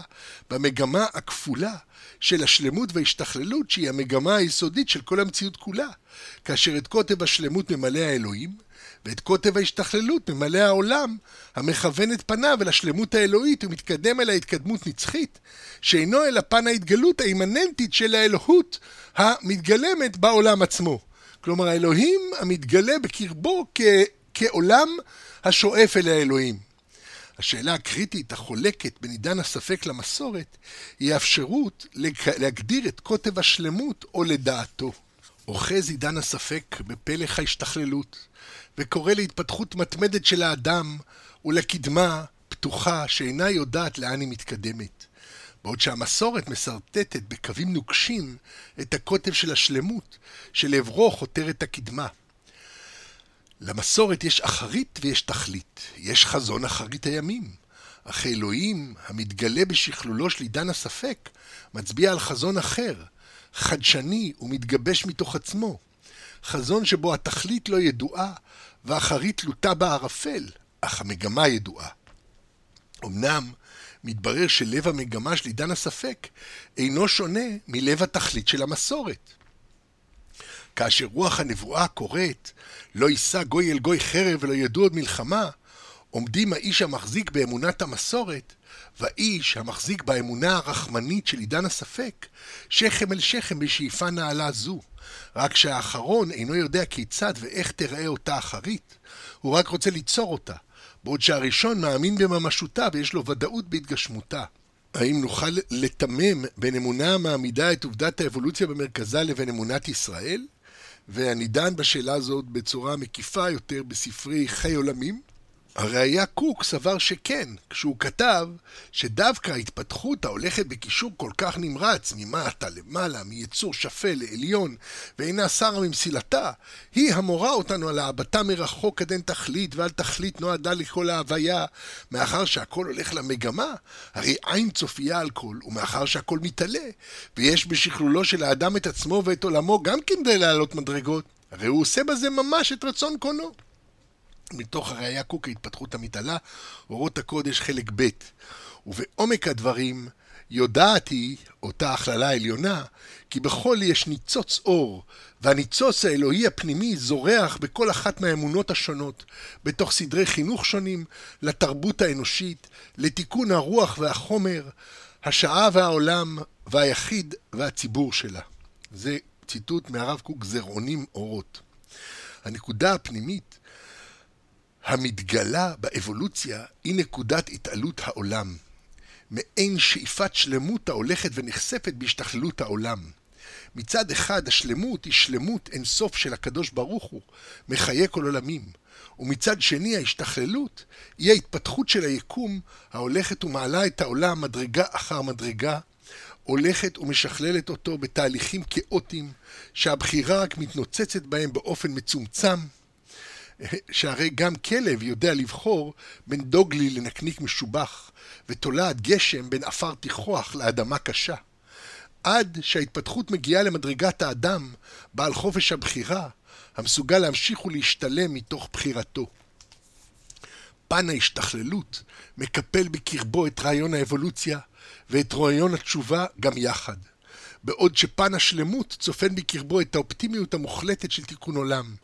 במגמה הכפולה של השלמות וההשתכללות שהיא המגמה היסודית של כל המציאות כולה, כאשר את קוטב השלמות ממלא האלוהים, ואת קוטב ההשתכללות ממלא העולם, המכוון את פניו אל השלמות האלוהית ומתקדם אל ההתקדמות נצחית, שאינו אלא פן ההתגלות האימננטית של האלוהות המתגלמת בעולם עצמו. כלומר, האלוהים המתגלה בקרבו כ- כעולם השואף אל האלוהים. השאלה הקריטית החולקת בין עידן הספק למסורת היא האפשרות להגדיר את קוטב השלמות או לדעתו. אוחז עידן הספק בפלך ההשתכללות, וקורא להתפתחות מתמדת של האדם ולקדמה פתוחה שאינה יודעת לאן היא מתקדמת. בעוד שהמסורת מסרטטת בקווים נוקשים את הקוטב של השלמות, שלעברו חותרת הקדמה. למסורת יש אחרית ויש תכלית, יש חזון אחרית הימים. אך אלוהים, המתגלה בשכלולו של עידן הספק, מצביע על חזון אחר, חדשני ומתגבש מתוך עצמו. חזון שבו התכלית לא ידועה ואחרית לוטה בערפל, אך המגמה ידועה. אמנם, מתברר שלב המגמה של עידן הספק אינו שונה מלב התכלית של המסורת. כאשר רוח הנבואה קוראת, לא יישא גוי אל גוי חרב ולא ידעו עוד מלחמה, עומדים האיש המחזיק באמונת המסורת, והאיש המחזיק באמונה הרחמנית של עידן הספק, שכם אל שכם בשאיפה נעלה זו. רק שהאחרון אינו יודע כיצד ואיך תראה אותה אחרית, הוא רק רוצה ליצור אותה, בעוד שהראשון מאמין בממשותה ויש לו ודאות בהתגשמותה. האם נוכל לתמם בין אמונה המעמידה את עובדת האבולוציה במרכזה לבין אמונת ישראל? ואני דן בשאלה הזאת בצורה מקיפה יותר בספרי חי עולמים. הראיה קוק סבר שכן, כשהוא כתב שדווקא ההתפתחות ההולכת בקישור כל כך נמרץ ממטה למעלה, מיצור שפל לעליון, ואינה סרה ממסילתה, היא המורה אותנו על העבתה מרחוק עד אין תכלית, ועל תכלית נועדה לכל ההוויה. מאחר שהכל הולך למגמה, הרי עין צופייה על כל, ומאחר שהכל מתעלה, ויש בשכלולו של האדם את עצמו ואת עולמו גם כן כדי לעלות מדרגות, הרי הוא עושה בזה ממש את רצון קונו. מתוך הראייה קוק ההתפתחות המתעלה, אורות הקודש חלק ב' ובעומק הדברים יודעת היא, אותה הכללה עליונה, כי בכל יש ניצוץ אור, והניצוץ האלוהי הפנימי זורח בכל אחת מהאמונות השונות, בתוך סדרי חינוך שונים, לתרבות האנושית, לתיקון הרוח והחומר, השעה והעולם, והיחיד והציבור שלה. זה ציטוט מהרב קוק זרעונים אורות. הנקודה הפנימית המתגלה באבולוציה היא נקודת התעלות העולם, מעין שאיפת שלמות ההולכת ונחשפת בהשתכללות העולם. מצד אחד השלמות היא שלמות אינסוף של הקדוש ברוך הוא, מחיי כל עולמים, ומצד שני ההשתכללות היא ההתפתחות של היקום ההולכת ומעלה את העולם מדרגה אחר מדרגה, הולכת ומשכללת אותו בתהליכים כאוטיים, שהבחירה רק מתנוצצת בהם באופן מצומצם, שהרי גם כלב יודע לבחור בין דוגלי לנקניק משובח, ותולעת גשם בין עפר תיכוח לאדמה קשה. עד שההתפתחות מגיעה למדרגת האדם, בעל חופש הבחירה, המסוגל להמשיך ולהשתלם מתוך בחירתו. פן ההשתכללות מקפל בקרבו את רעיון האבולוציה ואת רעיון התשובה גם יחד, בעוד שפן השלמות צופן בקרבו את האופטימיות המוחלטת של תיקון עולם,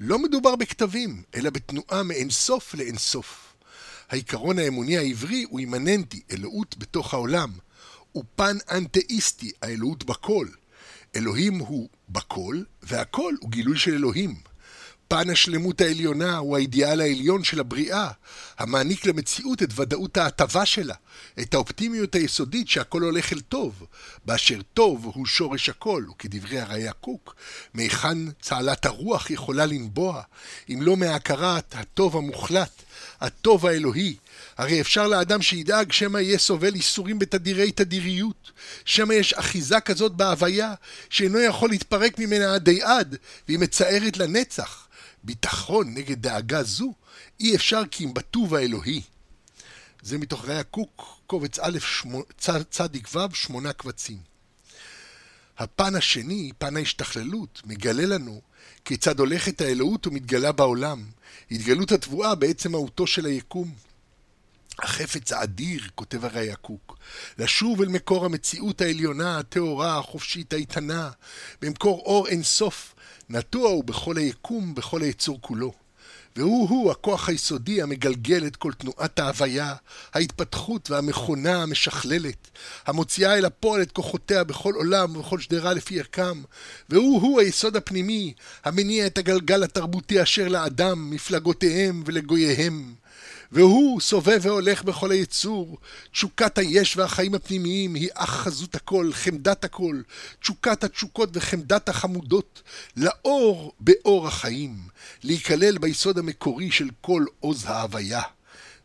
לא מדובר בכתבים, אלא בתנועה מאינסוף לאינסוף. העיקרון האמוני העברי הוא אימננטי, אלוהות בתוך העולם. הוא פן אנתאיסטי, האלוהות בכל. אלוהים הוא בכל, והכל הוא גילוי של אלוהים. פן השלמות העליונה הוא האידיאל העליון של הבריאה, המעניק למציאות את ודאות ההטבה שלה, את האופטימיות היסודית שהכל הולך אל טוב, באשר טוב הוא שורש הכל, וכדברי הראייה קוק, מהיכן צהלת הרוח יכולה לנבוע, אם לא מהכרת הטוב המוחלט, הטוב האלוהי, הרי אפשר לאדם שידאג שמא יהיה סובל איסורים בתדירי תדיריות, שמא יש אחיזה כזאת בהוויה, שאינו יכול להתפרק ממנה עדי עד, והיא מצערת לנצח. ביטחון נגד דאגה זו, אי אפשר כי אם בטוב האלוהי. זה מתוך ראיה קוק, קובץ א', צדיק ו', שמונה קבצים. הפן השני, פן ההשתכללות, מגלה לנו כיצד הולכת האלוהות ומתגלה בעולם, התגלות התבואה בעצם מהותו של היקום. החפץ האדיר, כותב הראי הקוק, לשוב אל מקור המציאות העליונה, הטהורה, החופשית, האיתנה, במקור אור אין סוף, נטוע הוא בכל היקום, בכל היצור כולו. והוא-הוא הכוח היסודי המגלגל את כל תנועת ההוויה, ההתפתחות והמכונה המשכללת, המוציאה אל הפועל את כוחותיה בכל עולם ובכל שדרה לפי ערכם, והוא-הוא היסוד הפנימי, המניע את הגלגל התרבותי אשר לאדם, מפלגותיהם ולגוייהם. והוא סובב והולך בכל היצור. תשוקת היש והחיים הפנימיים היא אך חזות הכל, חמדת הכל, תשוקת התשוקות וחמדת החמודות, לאור באור החיים, להיכלל ביסוד המקורי של כל עוז ההוויה.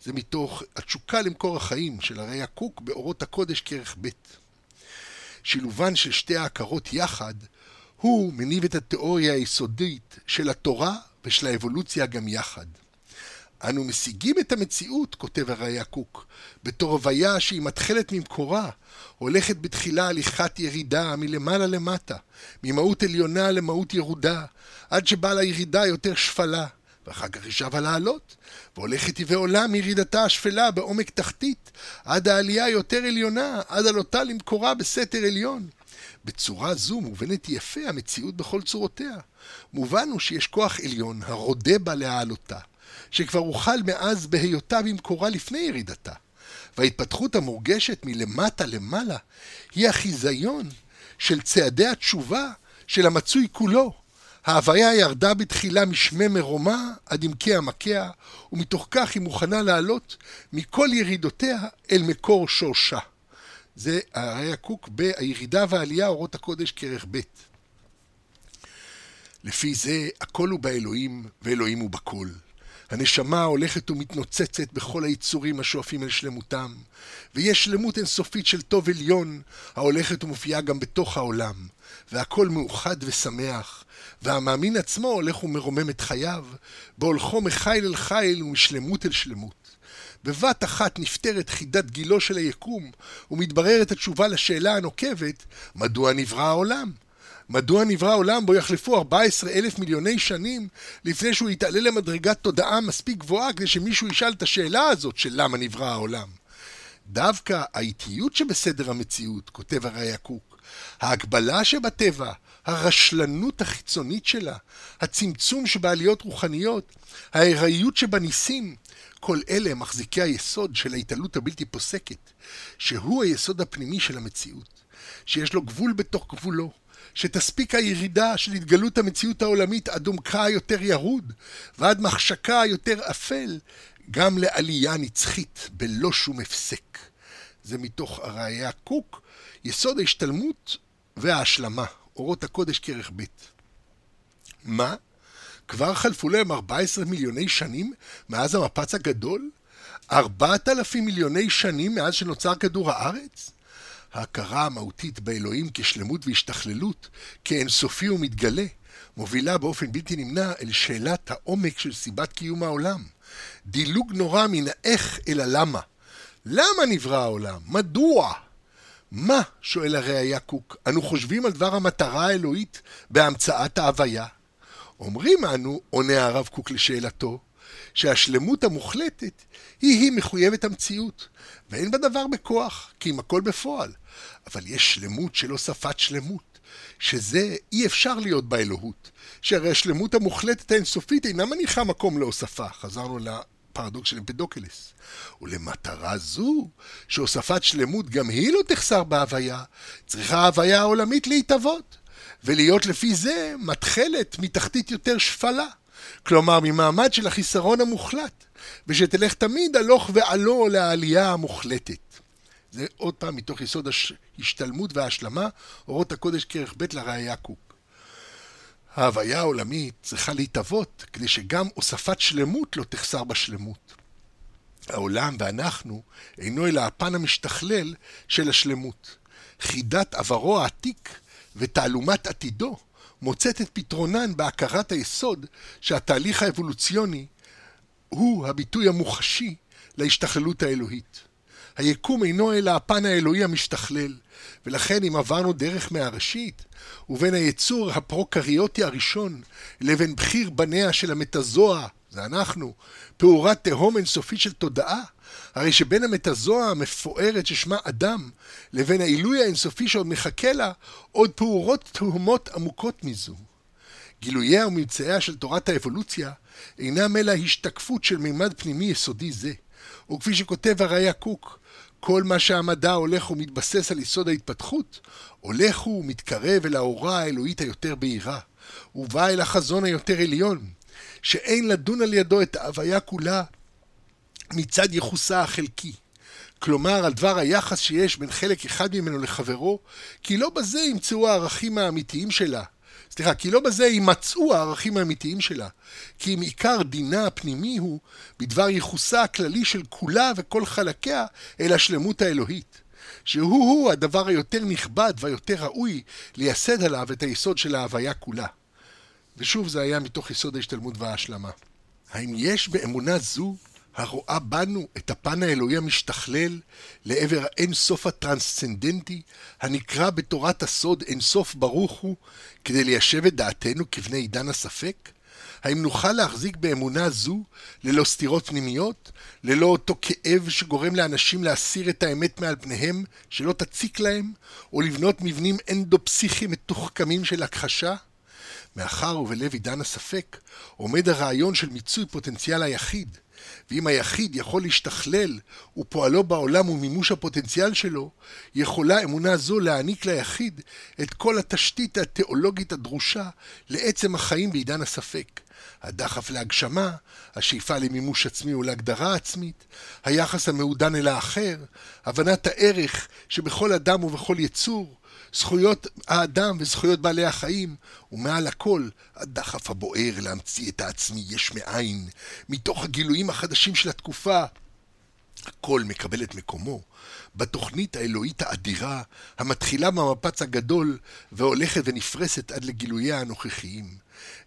זה מתוך התשוקה למקור החיים של הרי הקוק באורות הקודש כרך ב'. שילובן של שתי ההכרות יחד, הוא מניב את התיאוריה היסודית של התורה ושל האבולוציה גם יחד. אנו משיגים את המציאות, כותב הראייה קוק, בתור הוויה שהיא מתחלת ממקורה, הולכת בתחילה הליכת ירידה מלמעלה למטה, ממהות עליונה למהות ירודה, עד שבאה לירידה יותר שפלה, ואחר כך היא שבה לעלות, והולכת היא ועולה מירידתה השפלה בעומק תחתית, עד העלייה היותר עליונה, עד עלותה למקורה בסתר עליון. בצורה זו מובנת יפה המציאות בכל צורותיה. מובן הוא שיש כוח עליון הרודה בה להעלותה. שכבר הוחל מאז בהיותה במקורה לפני ירידתה. וההתפתחות המורגשת מלמטה למעלה היא החיזיון של צעדי התשובה של המצוי כולו. ההוויה ירדה בתחילה משמי מרומה עד עמקי עמקיה, ומתוך כך היא מוכנה לעלות מכל ירידותיה אל מקור שורשה. זה הרי הקוק בירידה והעלייה אורות הקודש כרך ב'. לפי זה, הכל הוא באלוהים, ואלוהים הוא בכל. הנשמה הולכת ומתנוצצת בכל היצורים השואפים אל שלמותם, ויש שלמות אינסופית של טוב עליון, ההולכת ומופיעה גם בתוך העולם, והכל מאוחד ושמח, והמאמין עצמו הולך ומרומם את חייו, בהולכו מחיל אל חיל ומשלמות אל שלמות. בבת אחת נפתרת חידת גילו של היקום, ומתבררת התשובה לשאלה הנוקבת, מדוע נברא העולם? מדוע נברא העולם בו יחלפו 14 אלף מיליוני שנים לפני שהוא יתעלה למדרגת תודעה מספיק גבוהה כדי שמישהו ישאל את השאלה הזאת של למה נברא העולם? דווקא האיטיות שבסדר המציאות, כותב הרי הקוק, ההגבלה שבטבע, הרשלנות החיצונית שלה, הצמצום שבעליות רוחניות, ההיראיות שבניסים, כל אלה מחזיקי היסוד של ההתעלות הבלתי פוסקת, שהוא היסוד הפנימי של המציאות, שיש לו גבול בתוך גבולו, שתספיק הירידה של התגלות המציאות העולמית עד עומקה היותר ירוד, ועד מחשקה היותר אפל, גם לעלייה נצחית בלא שום הפסק. זה מתוך הראייה קוק, יסוד ההשתלמות וההשלמה, אורות הקודש כרך ב'. מה? כבר חלפו להם 14 מיליוני שנים מאז המפץ הגדול? 4,000 מיליוני שנים מאז שנוצר כדור הארץ? ההכרה המהותית באלוהים כשלמות והשתכללות, כאינסופי ומתגלה, מובילה באופן בלתי נמנע אל שאלת העומק של סיבת קיום העולם. דילוג נורא מן האיך אל הלמה. למה נברא העולם? מדוע? מה, שואל הראייה קוק, אנו חושבים על דבר המטרה האלוהית בהמצאת ההוויה? אומרים אנו, עונה הרב קוק לשאלתו, שהשלמות המוחלטת היא-היא מחויבת המציאות, ואין בה דבר בכוח, כי אם הכל בפועל. אבל יש שלמות של הוספת שלמות, שזה אי אפשר להיות באלוהות, שהרי השלמות המוחלטת האינסופית אינה מניחה מקום להוספה. חזרנו לפרדוקס של אמפדוקלס. ולמטרה זו, שהוספת שלמות גם היא לא תחסר בהוויה, צריכה ההוויה העולמית להתהוות, ולהיות לפי זה מתחלת מתחתית יותר שפלה. כלומר, ממעמד של החיסרון המוחלט, ושתלך תמיד הלוך ועלו לעלייה המוחלטת. זה עוד פעם מתוך יסוד ההשתלמות וההשלמה, אורות הקודש כרך ב' לראייה קוק. ההוויה העולמית צריכה להתהוות כדי שגם הוספת שלמות לא תחסר בשלמות. העולם ואנחנו אינו אלא הפן המשתכלל של השלמות. חידת עברו העתיק ותעלומת עתידו מוצאת את פתרונן בהכרת היסוד שהתהליך האבולוציוני הוא הביטוי המוחשי להשתכללות האלוהית. היקום אינו אלא הפן האלוהי המשתכלל, ולכן אם עברנו דרך מהראשית, ובין היצור הפרוקריוטי הראשון לבין בחיר בניה של המטזואה, זה אנחנו, פעורת תהום אינסופית של תודעה, הרי שבין המטזואה המפוארת ששמה אדם, לבין העילוי האינסופי שעוד מחכה לה, עוד פעורות תהומות עמוקות מזו. גילוייה וממצאיה של תורת האבולוציה אינם אלא השתקפות של מימד פנימי יסודי זה. וכפי שכותב הראיה קוק, כל מה שהמדע הולך ומתבסס על יסוד ההתפתחות, הולך ומתקרב אל האורה האלוהית היותר בהירה, ובא אל החזון היותר עליון, שאין לדון על ידו את ההוויה כולה מצד יחוסה החלקי. כלומר, על דבר היחס שיש בין חלק אחד ממנו לחברו, כי לא בזה ימצאו הערכים האמיתיים שלה, סליחה, כי לא בזה יימצאו הערכים האמיתיים שלה. כי אם עיקר דינה הפנימי הוא בדבר ייחוסה הכללי של כולה וכל חלקיה אל השלמות האלוהית. שהוא-הוא הדבר היותר נכבד והיותר ראוי לייסד עליו את היסוד של ההוויה כולה. ושוב, זה היה מתוך יסוד ההשתלמות וההשלמה. האם יש באמונה זו הרואה בנו את הפן האלוהי המשתכלל לעבר האין סוף הטרנסצנדנטי, הנקרא בתורת הסוד אין סוף ברוך הוא, כדי ליישב את דעתנו כבני עידן הספק? האם נוכל להחזיק באמונה זו ללא סתירות פנימיות, ללא אותו כאב שגורם לאנשים להסיר את האמת מעל פניהם, שלא תציק להם, או לבנות מבנים אנדו-פסיכיים מתוחכמים של הכחשה? מאחר ובלב עידן הספק עומד הרעיון של מיצוי פוטנציאל היחיד, ואם היחיד יכול להשתכלל ופועלו בעולם ומימוש הפוטנציאל שלו, יכולה אמונה זו להעניק ליחיד את כל התשתית התיאולוגית הדרושה לעצם החיים בעידן הספק. הדחף להגשמה, השאיפה למימוש עצמי ולהגדרה עצמית, היחס המעודן אל האחר, הבנת הערך שבכל אדם ובכל יצור, זכויות האדם וזכויות בעלי החיים, ומעל הכל, הדחף הבוער להמציא את העצמי יש מאין, מתוך הגילויים החדשים של התקופה. הכל מקבל את מקומו בתוכנית האלוהית האדירה, המתחילה מהמפץ הגדול והולכת ונפרסת עד לגילוייה הנוכחיים.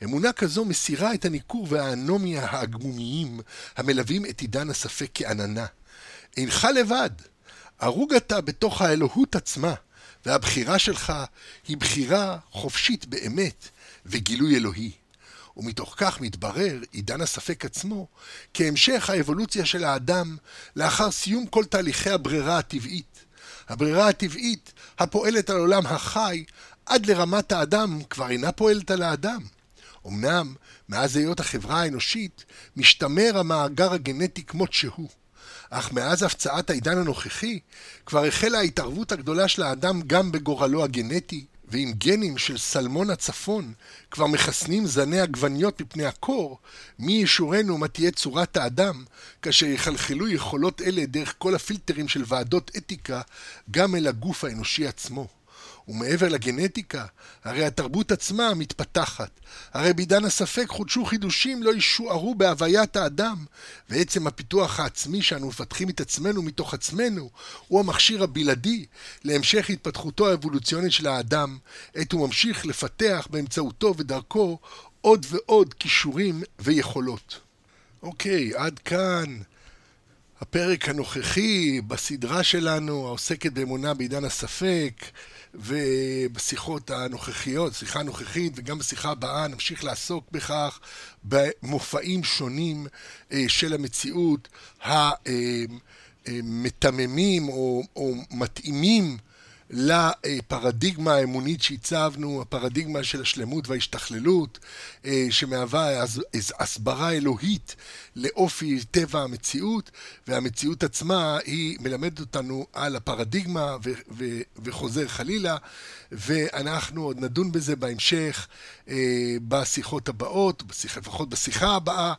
אמונה כזו מסירה את הניכור והאנומיה ההגמומיים המלווים את עידן הספק כעננה. אינך לבד, הרוג אתה בתוך האלוהות עצמה, והבחירה שלך היא בחירה חופשית באמת וגילוי אלוהי. ומתוך כך מתברר עידן הספק עצמו כהמשך האבולוציה של האדם לאחר סיום כל תהליכי הברירה הטבעית. הברירה הטבעית הפועלת על עולם החי עד לרמת האדם כבר אינה פועלת על האדם. אמנם, מאז היות החברה האנושית, משתמר המאגר הגנטי כמות שהוא. אך מאז הפצעת העידן הנוכחי, כבר החלה ההתערבות הגדולה של האדם גם בגורלו הגנטי, ועם גנים של סלמון הצפון כבר מחסנים זני עגבניות מפני הקור, מי ישורנו מה תהיה צורת האדם, כאשר יחלחלו יכולות אלה דרך כל הפילטרים של ועדות אתיקה גם אל הגוף האנושי עצמו. ומעבר לגנטיקה, הרי התרבות עצמה מתפתחת. הרי בעידן הספק חודשו חידושים לא ישוערו בהוויית האדם, ועצם הפיתוח העצמי שאנו מפתחים את עצמנו מתוך עצמנו, הוא המכשיר הבלעדי להמשך התפתחותו האבולוציונית של האדם, עת הוא ממשיך לפתח באמצעותו ודרכו עוד ועוד כישורים ויכולות. אוקיי, עד כאן. הפרק הנוכחי בסדרה שלנו העוסקת באמונה בעידן הספק ובשיחות הנוכחיות, שיחה הנוכחית וגם בשיחה הבאה נמשיך לעסוק בכך במופעים שונים אה, של המציאות המתממים או, או מתאימים לפרדיגמה האמונית שהצבנו, הפרדיגמה של השלמות וההשתכללות, אה, שמהווה הסברה אלוהית לאופי טבע המציאות, והמציאות עצמה היא מלמדת אותנו על הפרדיגמה וחוזר חלילה, ואנחנו עוד נדון בזה בהמשך אה, בשיחות הבאות, לפחות בשיחה הבאה.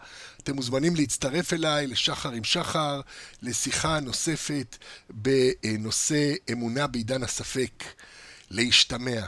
אתם מוזמנים להצטרף אליי לשחר עם שחר, לשיחה נוספת בנושא אמונה בעידן הספק. להשתמע.